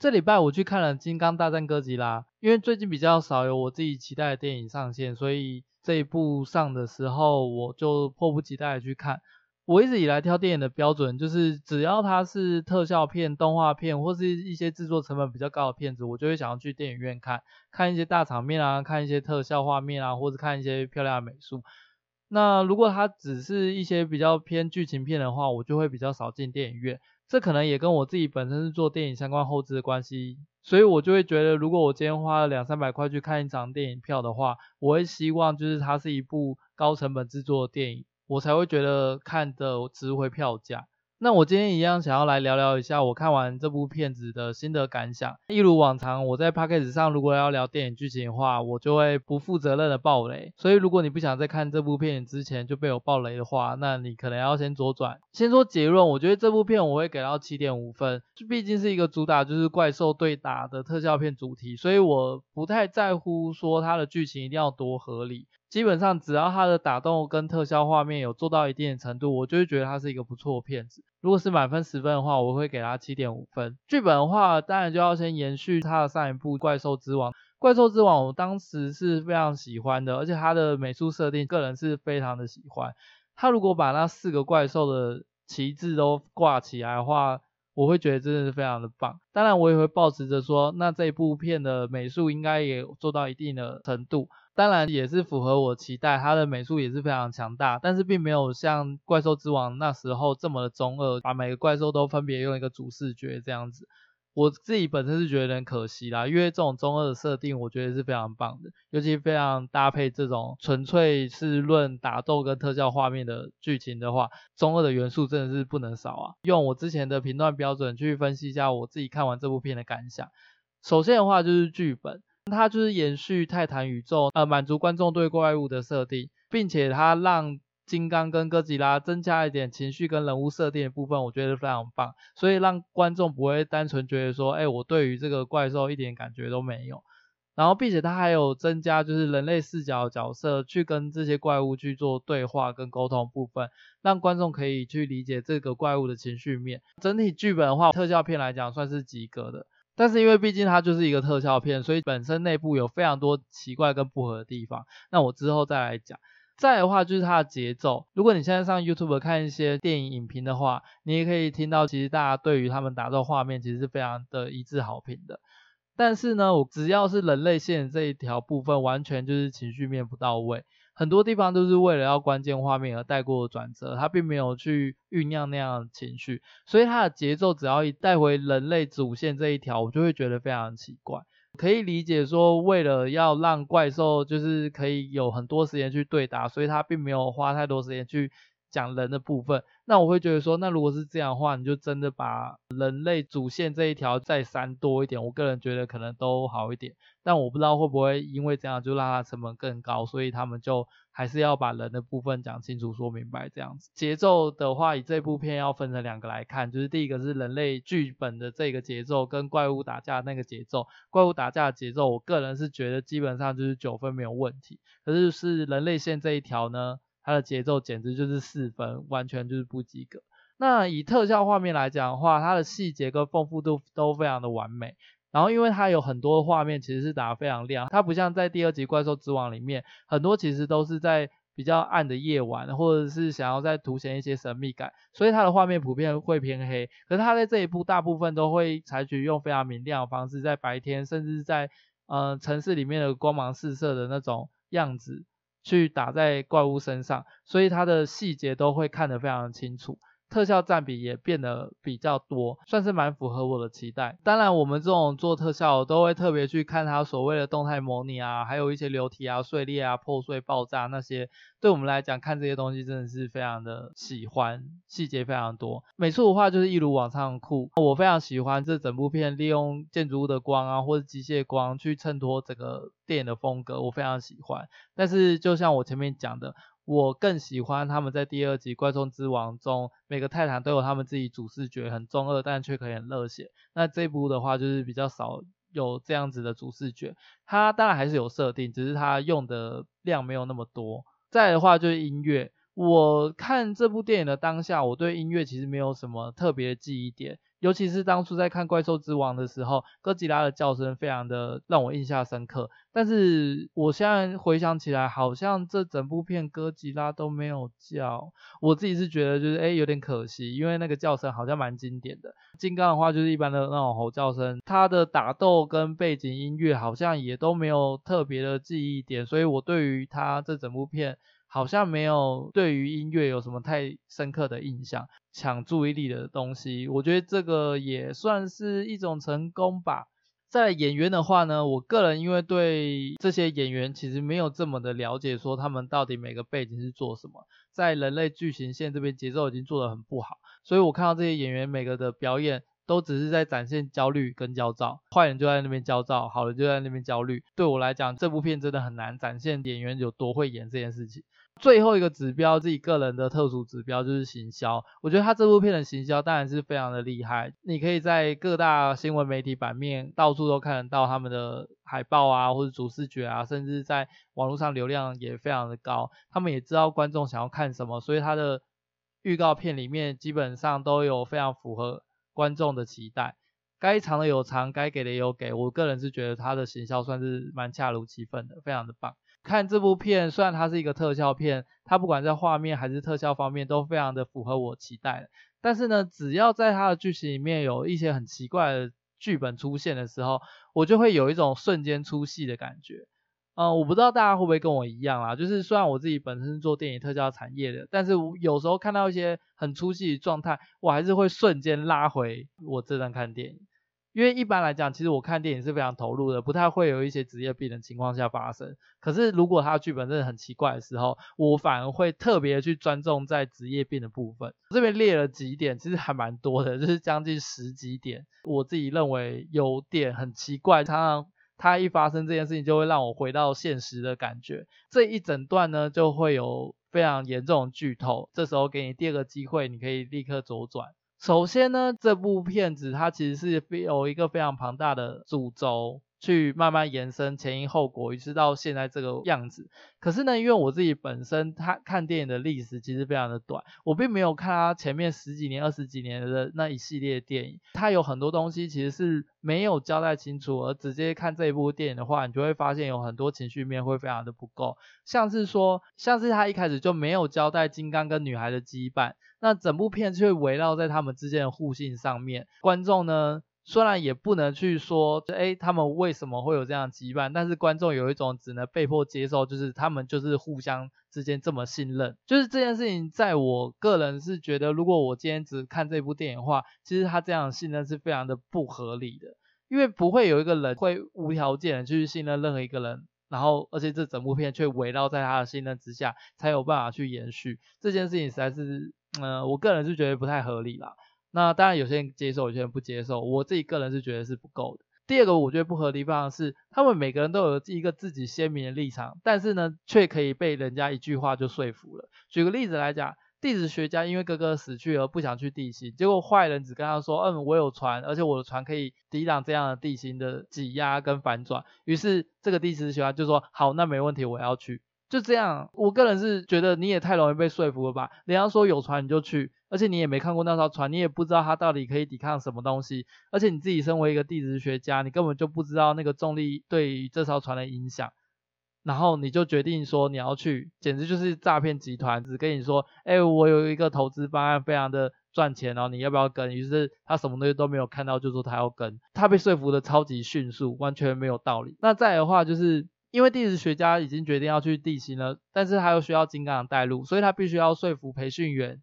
这礼拜我去看了《金刚大战哥吉拉》，因为最近比较少有我自己期待的电影上线，所以这一部上的时候我就迫不及待的去看。我一直以来挑电影的标准就是，只要它是特效片、动画片或是一些制作成本比较高的片子，我就会想要去电影院看，看一些大场面啊，看一些特效画面啊，或者看一些漂亮的美术。那如果它只是一些比较偏剧情片的话，我就会比较少进电影院。这可能也跟我自己本身是做电影相关后置的关系，所以我就会觉得，如果我今天花了两三百块去看一场电影票的话，我会希望就是它是一部高成本制作的电影。我才会觉得看的值回票价。那我今天一样想要来聊聊一下我看完这部片子的心得感想。一如往常，我在 Podcast 上如果要聊电影剧情的话，我就会不负责任的爆雷。所以如果你不想在看这部片之前就被我爆雷的话，那你可能要先左转。先说结论，我觉得这部片我会给到七点五分。这毕竟是一个主打就是怪兽对打的特效片主题，所以我不太在乎说它的剧情一定要多合理。基本上只要它的打斗跟特效画面有做到一定的程度，我就会觉得它是一个不错的片子。如果是满分十分的话，我会给它七点五分。剧本的话，当然就要先延续它的上一部《怪兽之王》。《怪兽之王》我当时是非常喜欢的，而且它的美术设定，个人是非常的喜欢。它如果把那四个怪兽的旗帜都挂起来的话，我会觉得真的是非常的棒。当然，我也会抱持着说，那这一部片的美术应该也做到一定的程度。当然也是符合我期待，它的美术也是非常强大，但是并没有像怪兽之王那时候这么的中二，把每个怪兽都分别用一个主视觉这样子。我自己本身是觉得有点可惜啦，因为这种中二的设定，我觉得是非常棒的，尤其非常搭配这种纯粹是论打斗跟特效画面的剧情的话，中二的元素真的是不能少啊。用我之前的评断标准去分析一下我自己看完这部片的感想，首先的话就是剧本。它就是延续泰坦宇宙，呃，满足观众对怪物的设定，并且它让金刚跟哥吉拉增加一点情绪跟人物设定的部分，我觉得非常棒。所以让观众不会单纯觉得说，哎，我对于这个怪兽一点感觉都没有。然后，并且它还有增加就是人类视角角色去跟这些怪物去做对话跟沟通部分，让观众可以去理解这个怪物的情绪面。整体剧本的话，特效片来讲算是及格的。但是因为毕竟它就是一个特效片，所以本身内部有非常多奇怪跟不合的地方。那我之后再来讲。再来的话就是它的节奏。如果你现在上 YouTube 看一些电影影评的话，你也可以听到，其实大家对于他们打造画面其实是非常的一致好评的。但是呢，我只要是人类线这一条部分，完全就是情绪面不到位。很多地方都是为了要关键画面而带过转折，它并没有去酝酿那样的情绪，所以它的节奏只要一带回人类主线这一条，我就会觉得非常奇怪。可以理解说，为了要让怪兽就是可以有很多时间去对打，所以它并没有花太多时间去讲人的部分。那我会觉得说，那如果是这样的话，你就真的把人类主线这一条再删多一点，我个人觉得可能都好一点。但我不知道会不会因为这样就让它成本更高，所以他们就还是要把人的部分讲清楚、说明白这样子。节奏的话，以这部片要分成两个来看，就是第一个是人类剧本的这个节奏，跟怪物打架那个节奏。怪物打架的节奏，我个人是觉得基本上就是九分没有问题。可是是人类线这一条呢？它的节奏简直就是四分，完全就是不及格。那以特效画面来讲的话，它的细节跟丰富度都非常的完美。然后因为它有很多画面其实是打得非常亮，它不像在第二集《怪兽之王》里面，很多其实都是在比较暗的夜晚，或者是想要再凸显一些神秘感，所以它的画面普遍会偏黑。可是它在这一部大部分都会采取用非常明亮的方式，在白天甚至在呃城市里面的光芒四射的那种样子。去打在怪物身上，所以它的细节都会看得非常清楚。特效占比也变得比较多，算是蛮符合我的期待。当然，我们这种做特效都会特别去看它所谓的动态模拟啊，还有一些流体啊、碎裂啊、破碎、爆炸那些。对我们来讲，看这些东西真的是非常的喜欢，细节非常多。美术的话就是一如往常酷，我非常喜欢这整部片利用建筑物的光啊，或者机械光去衬托整个电影的风格，我非常喜欢。但是就像我前面讲的。我更喜欢他们在第二集《怪兽之王》中，每个泰坦都有他们自己主视觉，很中二，但却可以很热血。那这部的话就是比较少有这样子的主视觉，它当然还是有设定，只是它用的量没有那么多。再的话就是音乐。我看这部电影的当下，我对音乐其实没有什么特别的记忆点。尤其是当初在看《怪兽之王》的时候，哥吉拉的叫声非常的让我印象深刻。但是我现在回想起来，好像这整部片哥吉拉都没有叫。我自己是觉得就是诶有点可惜，因为那个叫声好像蛮经典的。金刚的话就是一般的那种吼叫声，它的打斗跟背景音乐好像也都没有特别的记忆点，所以我对于它这整部片。好像没有对于音乐有什么太深刻的印象，抢注意力的东西，我觉得这个也算是一种成功吧。在演员的话呢，我个人因为对这些演员其实没有这么的了解，说他们到底每个背景是做什么，在人类剧情线这边节奏已经做得很不好，所以我看到这些演员每个的表演都只是在展现焦虑跟焦躁，坏人就在那边焦躁，好人就在那边焦虑。对我来讲，这部片真的很难展现演员有多会演这件事情。最后一个指标，自己个人的特殊指标就是行销。我觉得他这部片的行销当然是非常的厉害，你可以在各大新闻媒体版面到处都看得到他们的海报啊，或者主视觉啊，甚至在网络上流量也非常的高。他们也知道观众想要看什么，所以他的预告片里面基本上都有非常符合观众的期待，该藏的有藏，该给的也有给。我个人是觉得他的行销算是蛮恰如其分的，非常的棒。看这部片，虽然它是一个特效片，它不管在画面还是特效方面都非常的符合我期待。但是呢，只要在它的剧情里面有一些很奇怪的剧本出现的时候，我就会有一种瞬间出戏的感觉。嗯，我不知道大家会不会跟我一样啊，就是虽然我自己本身是做电影特效产业的，但是有时候看到一些很出戏的状态，我还是会瞬间拉回我这段看电影。因为一般来讲，其实我看电影是非常投入的，不太会有一些职业病的情况下发生。可是如果他剧本真的很奇怪的时候，我反而会特别去专注在职业病的部分。这边列了几点，其实还蛮多的，就是将近十几点。我自己认为有点很奇怪，常常他一发生这件事情，就会让我回到现实的感觉。这一整段呢，就会有非常严重的剧透。这时候给你第二个机会，你可以立刻左转。首先呢，这部片子它其实是有一个非常庞大的主轴。去慢慢延伸前因后果，于是到现在这个样子。可是呢，因为我自己本身他看电影的历史其实非常的短，我并没有看他前面十几年、二十几年的那一系列电影，他有很多东西其实是没有交代清楚，而直接看这一部电影的话，你就会发现有很多情绪面会非常的不够，像是说，像是他一开始就没有交代金刚跟女孩的羁绊，那整部片却围绕在他们之间的互信上面，观众呢，虽然也不能去说，诶，他们为什么会有这样羁绊，但是观众有一种只能被迫接受，就是他们就是互相之间这么信任。就是这件事情，在我个人是觉得，如果我今天只看这部电影的话，其实他这样的信任是非常的不合理的，因为不会有一个人会无条件的去信任任何一个人，然后而且这整部片却围绕在他的信任之下，才有办法去延续。这件事情实在是，嗯、我个人是觉得不太合理啦。那当然，有些人接受，有些人不接受。我自己个人是觉得是不够的。第二个，我觉得不合理的地方是，他们每个人都有一个自己鲜明的立场，但是呢，却可以被人家一句话就说服了。举个例子来讲，地质学家因为哥哥死去而不想去地心，结果坏人只跟他说：“嗯，我有船，而且我的船可以抵挡这样的地心的挤压跟反转。”于是这个地质学家就说：“好，那没问题，我要去。”就这样，我个人是觉得你也太容易被说服了吧？人家说有船你就去。而且你也没看过那艘船，你也不知道它到底可以抵抗什么东西。而且你自己身为一个地质学家，你根本就不知道那个重力对于这艘船的影响。然后你就决定说你要去，简直就是诈骗集团，只跟你说，哎，我有一个投资方案，非常的赚钱，然后你要不要跟？于是他什么东西都没有看到，就说他要跟。他被说服的超级迅速，完全没有道理。那再的话，就是因为地质学家已经决定要去地心了，但是他又需要金刚带路，所以他必须要说服培训员。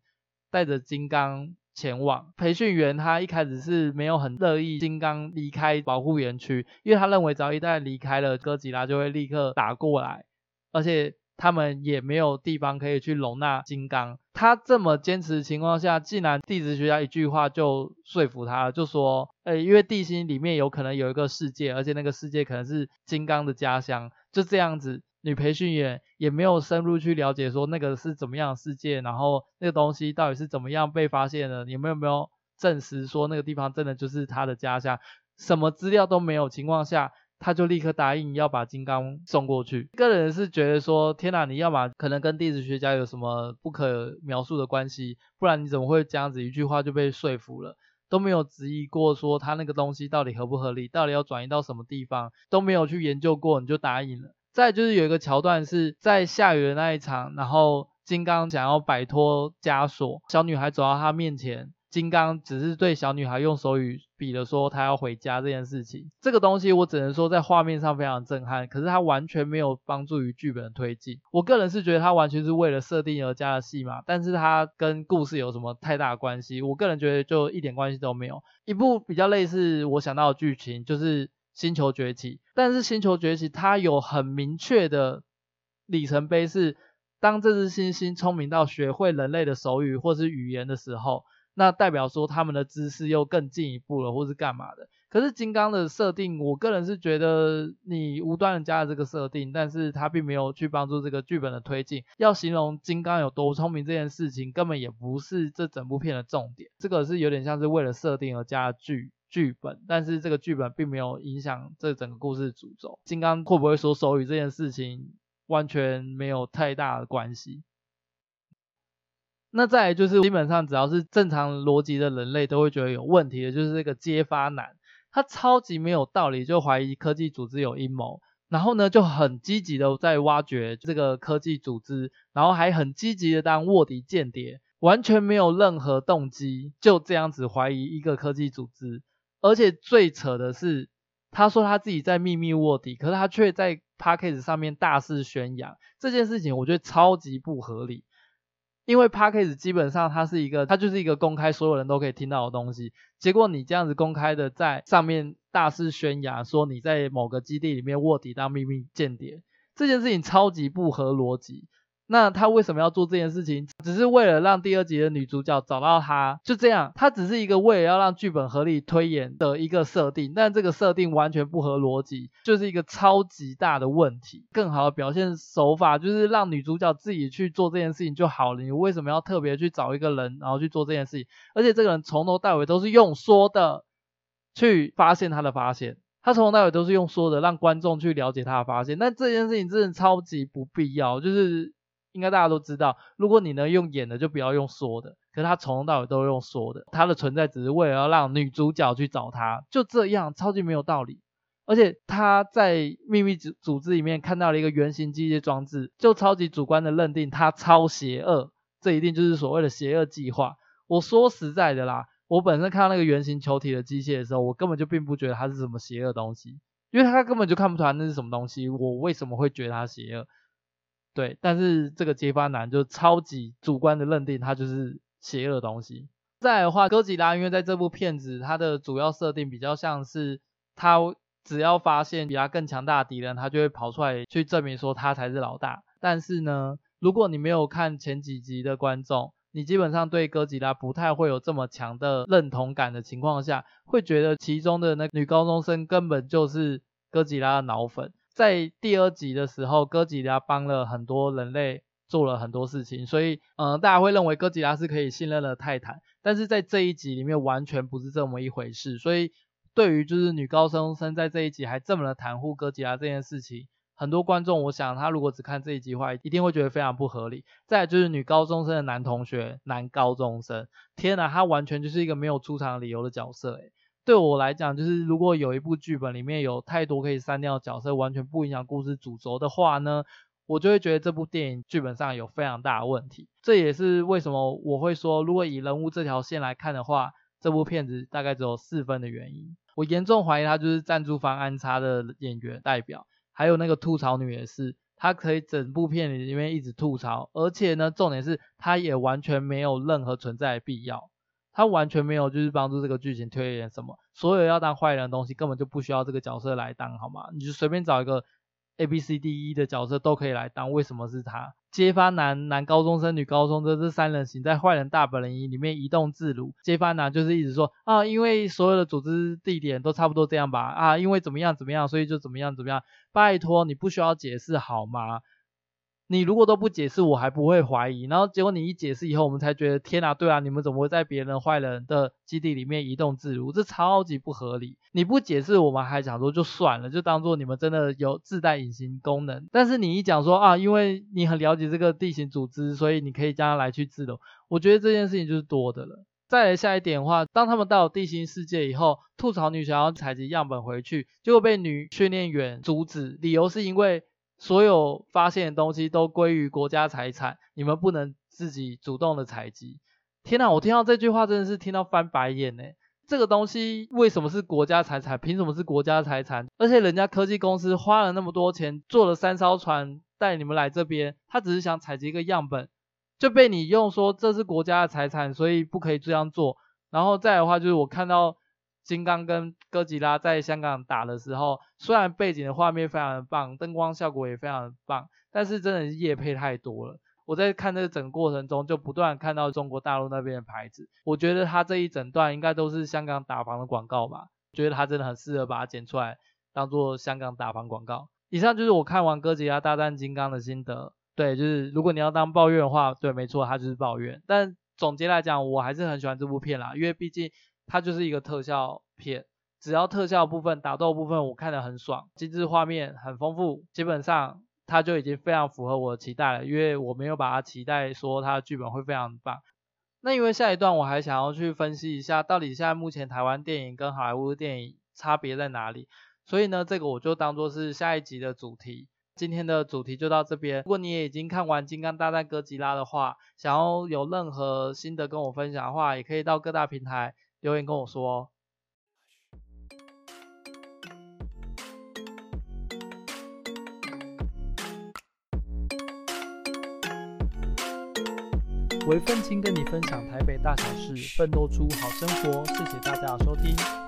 带着金刚前往，培训员他一开始是没有很乐意金刚离开保护园区，因为他认为只要一旦离开了，哥吉拉就会立刻打过来，而且他们也没有地方可以去容纳金刚。他这么坚持的情况下，竟然地质学家一句话就说服他了，就说，呃，因为地心里面有可能有一个世界，而且那个世界可能是金刚的家乡，就这样子。女培训员也没有深入去了解说那个是怎么样的世界，然后那个东西到底是怎么样被发现的，有没有没有证实说那个地方真的就是他的家乡，什么资料都没有情况下，他就立刻答应要把金刚送过去。个人是觉得说，天哪，你要么可能跟地质学家有什么不可描述的关系，不然你怎么会这样子一句话就被说服了？都没有质疑过说他那个东西到底合不合理，到底要转移到什么地方，都没有去研究过，你就答应了。再就是有一个桥段是在下雨的那一场，然后金刚想要摆脱枷锁，小女孩走到他面前。金刚只是对小女孩用手语比了说他要回家这件事情，这个东西我只能说在画面上非常震撼，可是它完全没有帮助于剧本的推进。我个人是觉得它完全是为了设定而加的戏码，但是它跟故事有什么太大的关系？我个人觉得就一点关系都没有。一部比较类似我想到的剧情就是《星球崛起》，但是《星球崛起》它有很明确的里程碑，是当这只猩猩聪明到学会人类的手语或是语言的时候。那代表说他们的知识又更进一步了，或是干嘛的？可是金刚的设定，我个人是觉得你无端的加了这个设定，但是他并没有去帮助这个剧本的推进。要形容金刚有多聪明这件事情，根本也不是这整部片的重点。这个是有点像是为了设定而加剧剧本，但是这个剧本并没有影响这整个故事的主轴。金刚会不会说手语这件事情，完全没有太大的关系。那再来就是基本上只要是正常逻辑的人类都会觉得有问题的，就是这个揭发男，他超级没有道理就怀疑科技组织有阴谋，然后呢就很积极的在挖掘这个科技组织，然后还很积极的当卧底间谍，完全没有任何动机，就这样子怀疑一个科技组织，而且最扯的是，他说他自己在秘密卧底，可是他却在 Podcast 上面大肆宣扬这件事情，我觉得超级不合理。因为 Podcast 基本上它是一个，它就是一个公开所有人都可以听到的东西。结果你这样子公开的在上面大肆宣扬说你在某个基地里面卧底当秘密间谍，这件事情超级不合逻辑。那他为什么要做这件事情？只是为了让第二集的女主角找到他，就这样。他只是一个为了要让剧本合理推演的一个设定，但这个设定完全不合逻辑，就是一个超级大的问题。更好的表现手法就是让女主角自己去做这件事情就好了。你为什么要特别去找一个人，然后去做这件事情？而且这个人从头到尾都是用说的去发现他的发现，他从头到尾都是用说的让观众去了解他的发现。但这件事情真的超级不必要，就是。应该大家都知道，如果你能用演的，就不要用说的。可是他从头到尾都用说的，他的存在只是为了要让女主角去找他，就这样，超级没有道理。而且他在秘密组组织里面看到了一个圆形机械装置，就超级主观的认定他超邪恶，这一定就是所谓的邪恶计划。我说实在的啦，我本身看到那个圆形球体的机械的时候，我根本就并不觉得它是什么邪恶东西，因为他根本就看不出来那是什么东西，我为什么会觉得它邪恶？对，但是这个揭发男就超级主观的认定他就是邪恶的东西。再的话，哥吉拉因为在这部片子，它的主要设定比较像是他只要发现比他更强大的敌人，他就会跑出来去证明说他才是老大。但是呢，如果你没有看前几集的观众，你基本上对哥吉拉不太会有这么强的认同感的情况下，会觉得其中的那女高中生根本就是哥吉拉的脑粉。在第二集的时候，哥吉拉帮了很多人类做了很多事情，所以，嗯、大家会认为哥吉拉是可以信任的泰坦。但是在这一集里面，完全不是这么一回事。所以，对于就是女高中生在这一集还这么的袒护哥吉拉这件事情，很多观众，我想他如果只看这一集的话，一定会觉得非常不合理。再来就是女高中生的男同学，男高中生，天哪，他完全就是一个没有出场理由的角色，诶。对我来讲，就是如果有一部剧本里面有太多可以删掉角色，完全不影响故事主轴的话呢，我就会觉得这部电影剧本上有非常大的问题。这也是为什么我会说，如果以人物这条线来看的话，这部片子大概只有四分的原因。我严重怀疑他就是赞助方安插的演员代表，还有那个吐槽女也是，她可以整部片里面一直吐槽，而且呢，重点是她也完全没有任何存在的必要。他完全没有就是帮助这个剧情推演什么，所有要当坏人的东西根本就不需要这个角色来当，好吗？你就随便找一个 A B C D E 的角色都可以来当，为什么是他？揭发男、男高中生、女高中生这三人行在坏人大本营里面移动自如，揭发男就是一直说啊，因为所有的组织地点都差不多这样吧，啊，因为怎么样怎么样，所以就怎么样怎么样，拜托你不需要解释好吗？你如果都不解释，我还不会怀疑。然后结果你一解释以后，我们才觉得天啊，对啊，你们怎么会在别人坏人的基地里面移动自如？这超级不合理。你不解释，我们还想说就算了，就当做你们真的有自带隐形功能。但是你一讲说啊，因为你很了解这个地形组织，所以你可以将它来去自如。我觉得这件事情就是多的了。再来下一点的话，当他们到地心世界以后，吐槽女想要采集样本回去，结果被女训练员阻止，理由是因为。所有发现的东西都归于国家财产，你们不能自己主动的采集。天哪，我听到这句话真的是听到翻白眼呢。这个东西为什么是国家财产？凭什么是国家财产？而且人家科技公司花了那么多钱，坐了三艘船带你们来这边，他只是想采集一个样本，就被你用说这是国家的财产，所以不可以这样做。然后再的话，就是我看到。金刚跟哥吉拉在香港打的时候，虽然背景的画面非常的棒，灯光效果也非常的棒，但是真的是业配太多了。我在看这个整个过程中，就不断看到中国大陆那边的牌子，我觉得他这一整段应该都是香港打房的广告吧，觉得他真的很适合把它剪出来当做香港打房广告。以上就是我看完哥吉拉大战金刚的心得。对，就是如果你要当抱怨的话，对，没错，他就是抱怨。但总结来讲，我还是很喜欢这部片啦，因为毕竟。它就是一个特效片，只要特效部分、打斗部分我看得很爽，精致画面很丰富，基本上它就已经非常符合我的期待了，因为我没有把它期待说它的剧本会非常棒。那因为下一段我还想要去分析一下，到底现在目前台湾电影跟好莱坞电影差别在哪里，所以呢，这个我就当做是下一集的主题。今天的主题就到这边。如果你也已经看完《金刚大战哥吉拉》的话，想要有任何心得跟我分享的话，也可以到各大平台。留言跟我说哦。微奋青跟你分享台北大小事，奋斗出好生活。谢谢大家的收听。